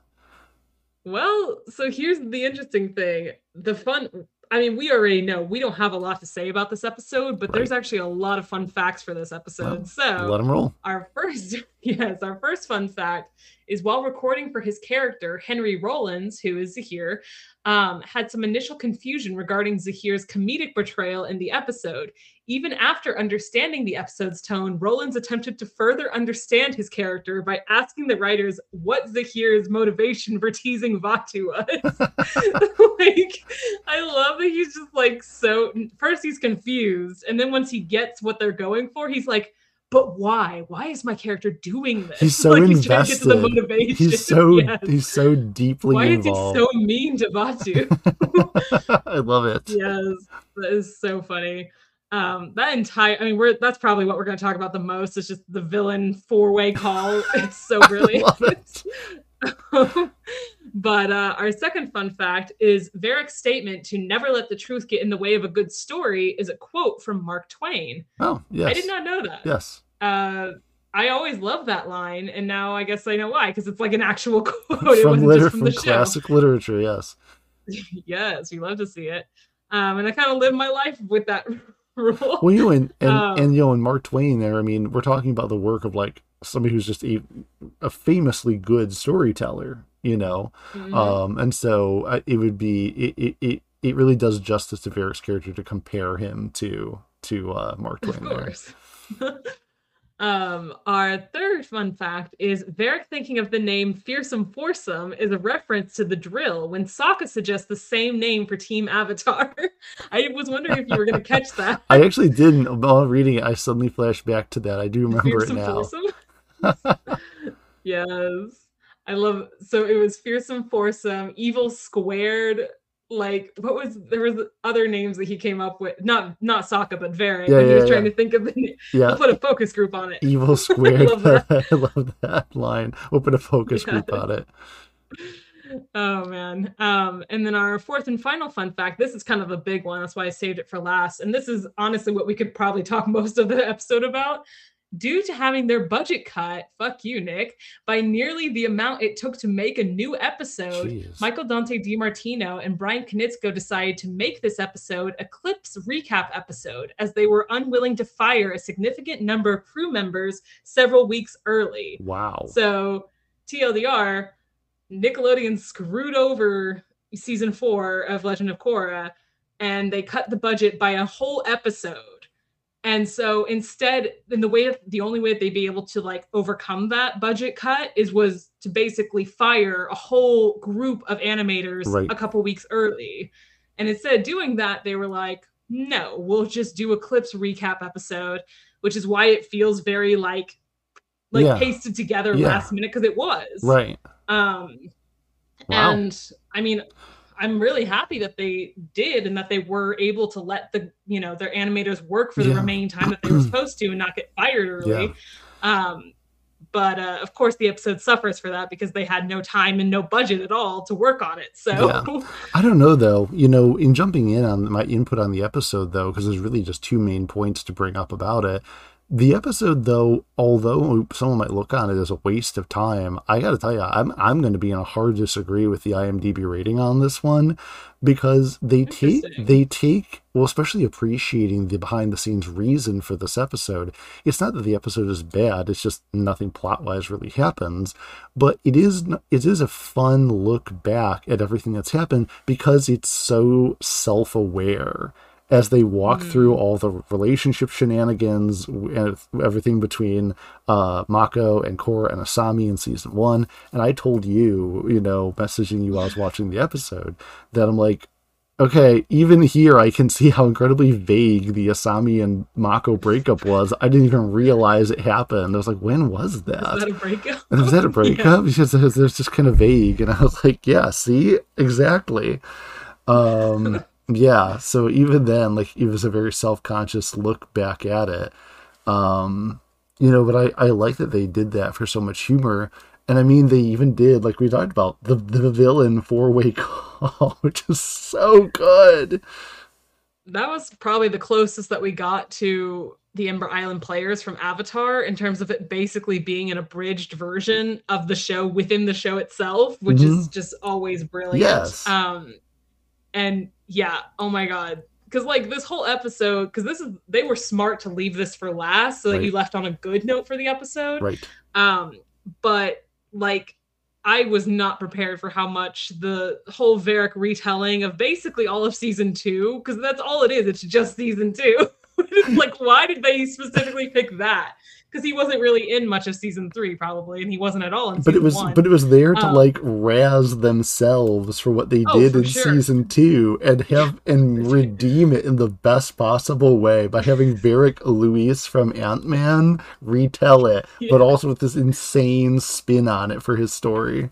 Speaker 1: Well, so here's the interesting thing. The fun I mean, we already know we don't have a lot to say about this episode, but right. there's actually a lot of fun facts for this episode. Well, so
Speaker 2: let them roll.
Speaker 1: Our first, yes, our first fun fact is while recording for his character, Henry Rollins, who is Zahir, um, had some initial confusion regarding Zahir's comedic portrayal in the episode. Even after understanding the episode's tone, Rollins attempted to further understand his character by asking the writers what Zahir's motivation for teasing Vaatu was. like, I love that he's just like so. First, he's confused, and then once he gets what they're going for, he's like, but why? Why is my character doing this?
Speaker 2: He's so like, invested. He's, motivation. he's so yes. he's so deeply
Speaker 1: Why
Speaker 2: involved.
Speaker 1: is he so mean to Vaatu?
Speaker 2: I love it.
Speaker 1: Yes, that is so funny. Um, that entire I mean, we're that's probably what we're gonna talk about the most. It's just the villain four-way call. It's so brilliant. But uh, our second fun fact is Varrick's statement to never let the truth get in the way of a good story is a quote from Mark Twain.
Speaker 2: Oh, yes.
Speaker 1: I did not know that.
Speaker 2: Yes.
Speaker 1: Uh, I always love that line, and now I guess I know why because it's like an actual quote.
Speaker 2: From, liter- from, from classic literature, yes.
Speaker 1: yes, we love to see it. Um, and I kind of live my life with that rule.
Speaker 2: Well, you know, and and, um, and you know, and Mark Twain there. I mean, we're talking about the work of like somebody who's just a, a famously good storyteller, you know, mm-hmm. um, and so uh, it would be it, it it really does justice to Varrick's character to compare him to to uh, Mark Twain.
Speaker 1: Of course. Um, our third fun fact is Varrick thinking of the name Fearsome Foursome is a reference to the drill when Sokka suggests the same name for Team Avatar. I was wondering if you were going to catch that.
Speaker 2: I actually didn't. While reading it, I suddenly flashed back to that. I do remember Fearsome it
Speaker 1: now. yes. I love so it was fearsome foursome, evil squared, like what was there was other names that he came up with not not Sokka but Varrick yeah, yeah, he was yeah. trying to think of the yeah. we'll put a focus group on it
Speaker 2: evil squared I, love that. I love that line we'll put a focus group on it
Speaker 1: oh man um and then our fourth and final fun fact this is kind of a big one that's why i saved it for last and this is honestly what we could probably talk most of the episode about due to having their budget cut, fuck you, Nick, by nearly the amount it took to make a new episode, Jeez. Michael Dante DiMartino and Bryan Konietzko decided to make this episode a Clips recap episode as they were unwilling to fire a significant number of crew members several weeks early.
Speaker 2: Wow.
Speaker 1: So, TLDR, Nickelodeon screwed over season four of Legend of Korra and they cut the budget by a whole episode and so instead, in the way that the only way that they'd be able to like overcome that budget cut is was to basically fire a whole group of animators right. a couple weeks early. And instead of doing that, they were like, no, we'll just do a clips recap episode, which is why it feels very like like yeah. pasted together yeah. last minute because it was.
Speaker 2: Right.
Speaker 1: Um wow. and I mean I'm really happy that they did and that they were able to let the you know their animators work for the yeah. remaining time that they were supposed to and not get fired early. Yeah. Um, but uh, of course, the episode suffers for that because they had no time and no budget at all to work on it. So yeah.
Speaker 2: I don't know though. You know, in jumping in on my input on the episode though, because there's really just two main points to bring up about it. The episode, though, although someone might look on it as a waste of time, I got to tell you, I'm I'm going to be in a hard disagree with the IMDb rating on this one because they take they take well, especially appreciating the behind the scenes reason for this episode. It's not that the episode is bad; it's just nothing plot wise really happens. But it is it is a fun look back at everything that's happened because it's so self aware as they walk mm-hmm. through all the relationship shenanigans and everything between uh, Mako and Korra and Asami in season one. And I told you, you know, messaging you while I was watching the episode, that I'm like, okay, even here I can see how incredibly vague the Asami and Mako breakup was. I didn't even realize it happened. I was like, when was that?
Speaker 1: Was that a breakup?
Speaker 2: And was that a breakup? yeah. Because it was just kind of vague. And I was like, yeah, see, exactly. Um, yeah so even then like it was a very self-conscious look back at it um you know but i i like that they did that for so much humor And I mean, they even did, like we talked about, the, the villain four way call, which is so good.
Speaker 1: That was probably the closest that we got to the Ember Island players from Avatar in terms of it basically being an abridged version of the show within the show itself, which mm-hmm. is just always brilliant. Yes. Um, and yeah, oh my god, because like this whole episode, because this is they were smart to leave this for last so that right. you left on a good note for the episode.
Speaker 2: Right.
Speaker 1: Um, but like I was not prepared for how much the whole Varrick retelling of basically all of season two, because that's all it is. It's just season two. like, why did they specifically pick that? Because he wasn't really in much of season three, probably, and he wasn't at all in.
Speaker 2: But it was,
Speaker 1: one.
Speaker 2: but it was there to um, like razz themselves for what they oh, did in sure. season two, and have and redeem it in the best possible way by having Varrick Luis from Ant Man retell it, yeah. but also with this insane spin on it for his story.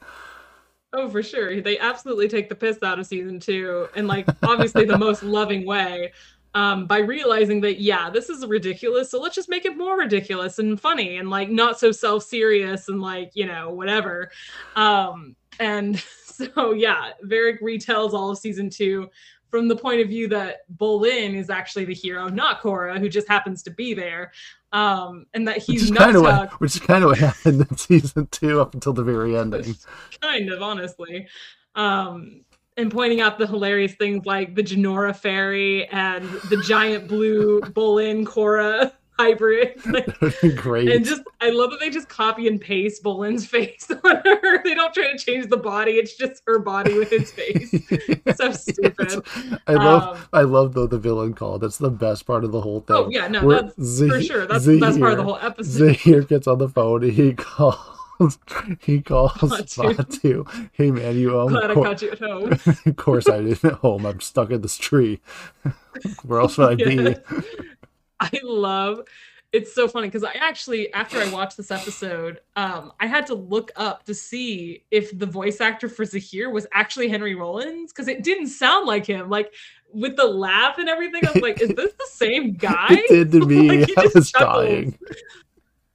Speaker 1: Oh, for sure. They absolutely take the piss out of season two, and like obviously the most loving way um, by realizing that yeah this is ridiculous so let's just make it more ridiculous and funny and like not so self-serious and like you know whatever um, and so yeah Varrick retells all of season two from the point of view that Bolin is actually the hero, not Korra, who just happens to be there, um, and that he's
Speaker 2: which kind of what, which is kind of what happened in season two up until the very ending.
Speaker 1: kind of, honestly. Um, and pointing out the hilarious things like the Jinora fairy and the giant blue Bolin Korra hybrid. Like,
Speaker 2: Great.
Speaker 1: And just I love that they just copy and paste Bolin's face on her. They don't try to change the body. It's just her body with his face. so stupid.
Speaker 2: I love um, I love though the villain call. That's the best part of the whole thing.
Speaker 1: Oh yeah, no, that's for sure. That's the best part of the whole episode.
Speaker 2: Zahir gets on the phone and he calls he calls Vaatu. Hey man, you um,
Speaker 1: glad cor- I caught you at home.
Speaker 2: of course I didn't at home. I'm stuck in this tree. Where else would I yes. be?
Speaker 1: I love it's so funny because I actually, after I watched this episode, um, I had to look up to see if the voice actor for Zahir was actually Henry Rollins because it didn't sound like him. Like with the laugh and everything, I was like, "Is this the same guy?"
Speaker 2: It did to me. like, I was chuckles. dying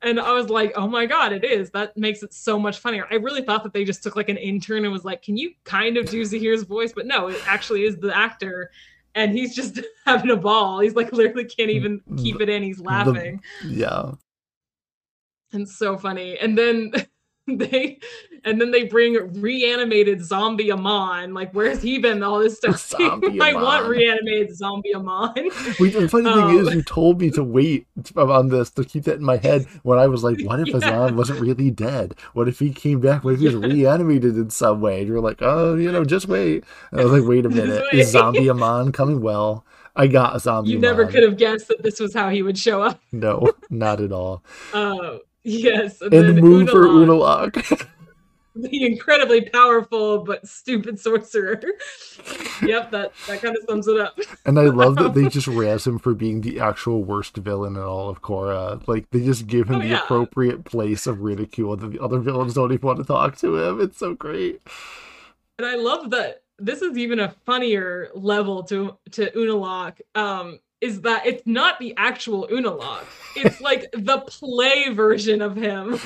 Speaker 1: and I was like, oh my god, it is. That makes it so much funnier. I really thought that they just took like an intern and was like, can you kind of do Zahir's voice? But no, it actually is the actor, and he's just having a ball. He's like literally can't even mm, keep it in. He's laughing.
Speaker 2: The, yeah,
Speaker 1: and so funny. And then they and then they bring reanimated zombie Amon. Like, where's he been all this stuff? I want reanimated zombie Amon.
Speaker 2: The funny um, thing is, um, you told me to wait on this to keep that in my head when I was like, what if yeah. Azan wasn't really dead? What if he came back? What if he was reanimated in some way? And you're like, oh, you know, just wait. And I was like, wait a minute, is zombie Amon coming? Well, I got a zombie.
Speaker 1: You never could have guessed that this was how he would show up.
Speaker 2: no, not at all.
Speaker 1: Oh, Yes,
Speaker 2: and, and move for Unalaq.
Speaker 1: the incredibly powerful but stupid sorcerer. yep, that that kind of sums it up.
Speaker 2: and I love that they just razz him for being the actual worst villain in all of Korra. Like they just give him oh, the yeah. appropriate place of ridicule that the other villains don't even want to talk to him. It's so great.
Speaker 1: And I love that this is even a funnier level to to Unalaq. Um, is that it's not the actual Unalaq. It's like the play version of him.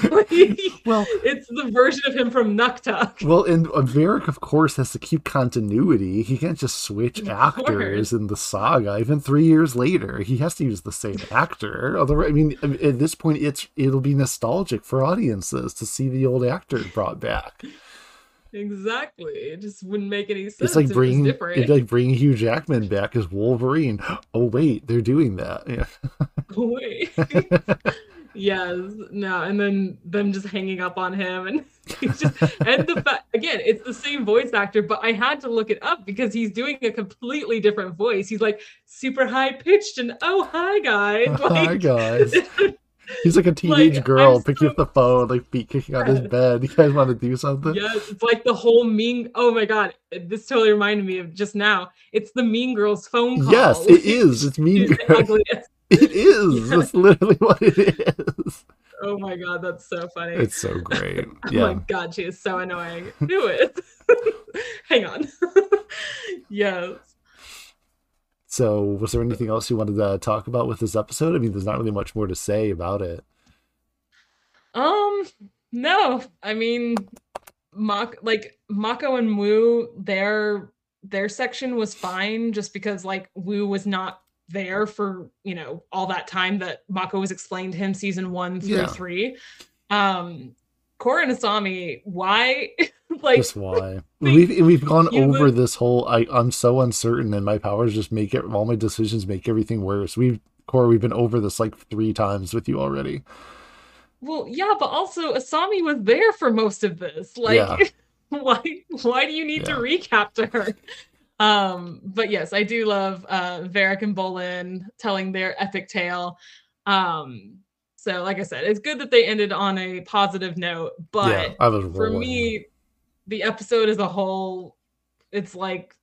Speaker 1: well, it's the version of him from Nuktuk.
Speaker 2: Well, and uh, Varrick, of course, has to keep continuity. He can't just switch of actors course. in the saga. Even three years later, he has to use the same actor. Otherwise, I mean, at this point, it's it'll be nostalgic for audiences to see the old actor brought back.
Speaker 1: Exactly. It just wouldn't make any sense.
Speaker 2: It's like bringing it it's like bringing Hugh Jackman back as Wolverine. Oh wait, they're doing that. Yeah.
Speaker 1: Oh, wait. yes. No. And then them just hanging up on him and just and the fact again, it's the same voice actor, but I had to look it up because he's doing a completely different voice. He's like super high pitched and oh hi guys.
Speaker 2: Like, hi guys. He's like a teenage like, girl I'm picking so up the phone, like feet kicking on his bed. You guys want to do something?
Speaker 1: Yes, it's like the whole mean. Oh my god, this totally reminded me of just now. It's the Mean Girls phone call.
Speaker 2: Yes, it is. It's Mean Girls. It is. Yes. That's literally what it is.
Speaker 1: Oh my god, that's so funny.
Speaker 2: It's so great.
Speaker 1: oh my god, she is so annoying. Do it. Hang on. yes.
Speaker 2: So, was there anything else you wanted to talk about with this episode? I mean, there's not really much more to say about it.
Speaker 1: Um, No, I mean, Mak like Mako and Wu, their their section was fine just because like Wu was not there for you know all that time that Mako was explained to him season one through yeah. three. Um, Korra and Asami, why?
Speaker 2: like just why? we've we've gone over would... this whole. I I'm so uncertain, and my powers just make it. All my decisions make everything worse. We've Korra, we've been over this like three times with you already.
Speaker 1: Well, yeah, but also Asami was there for most of this. Like, yeah. why why do you need yeah. to recap to her? Um, but yes, I do love uh Varrick and Bolin telling their epic tale. Um, so like I said, it's good that they ended on a positive note, but yeah, for me, the episode as a whole, it's like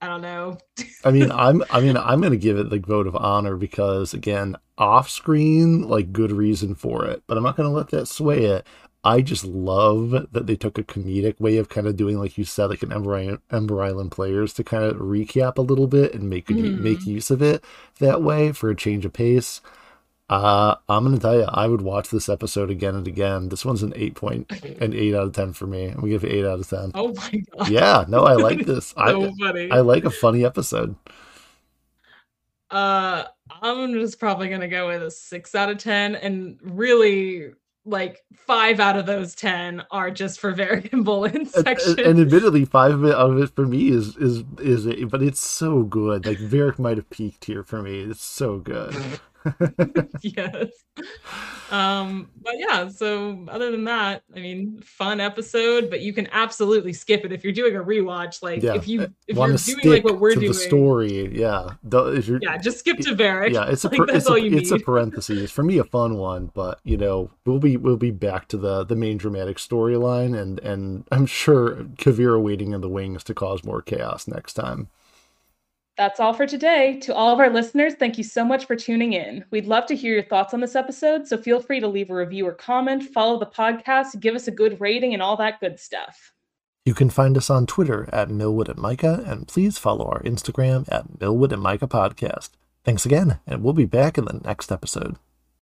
Speaker 1: I don't know.
Speaker 2: I mean, I'm I mean, I'm gonna give it the vote of honor because again, off screen, like good reason for it, but I'm not gonna let that sway it. I just love that they took a comedic way of kind of doing, like you said, like an Ember, Ember Island players to kind of recap a little bit and make mm-hmm. make use of it that way for a change of pace. Uh, I'm gonna tell you, I would watch this episode again and again. This one's an eight point, an eight out of ten for me. I'm gonna give it eight out of ten.
Speaker 1: Oh my god!
Speaker 2: Yeah, no, I like this. so I, funny. I like a funny episode.
Speaker 1: Uh, I'm just probably gonna go with a six out of ten, and really, like five out of those ten are just for Varrick and Bolin section.
Speaker 2: And, and, admittedly, five of it out of it for me is is is it, but it's so good. Like Varrick might have peaked here for me. It's so good.
Speaker 1: yes. Um, but yeah, so other than that, I mean, fun episode, but you can absolutely skip it if you're doing a rewatch. Like yeah. if you if you're doing like what we're doing, the
Speaker 2: story, yeah,
Speaker 1: the, yeah, just skip to Varrick.
Speaker 2: Yeah, it's a like, it's, a, it's a parenthesis for me, a fun one, but you know, we'll be we'll be back to the the main dramatic storyline, and and I'm sure Kuvira waiting in the wings to cause more chaos next time.
Speaker 1: That's all for today. To all of our listeners, thank you so much for tuning in. We'd love to hear your thoughts on this episode, so feel free to leave a review or comment, follow the podcast, give us a good rating, and all that good stuff.
Speaker 2: You can find us on Twitter at Milwood and Mika, and please follow our Instagram at Milwood and Mika Podcast. Thanks again, and we'll be back in the next episode.